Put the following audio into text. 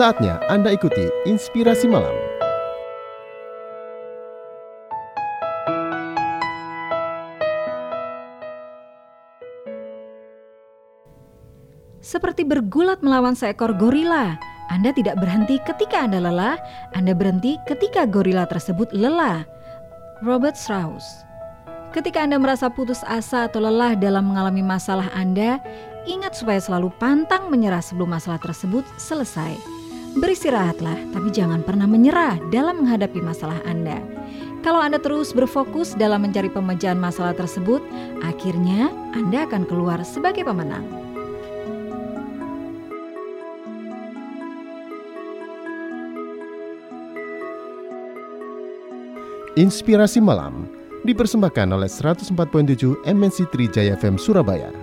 Saatnya Anda ikuti Inspirasi Malam. Seperti bergulat melawan seekor gorila, Anda tidak berhenti ketika Anda lelah, Anda berhenti ketika gorila tersebut lelah. Robert Strauss Ketika Anda merasa putus asa atau lelah dalam mengalami masalah Anda, ingat supaya selalu pantang menyerah sebelum masalah tersebut selesai. Beristirahatlah, tapi jangan pernah menyerah dalam menghadapi masalah Anda. Kalau Anda terus berfokus dalam mencari pemecahan masalah tersebut, akhirnya Anda akan keluar sebagai pemenang. Inspirasi Malam dipersembahkan oleh 104.7 MNC Trijaya FM Surabaya.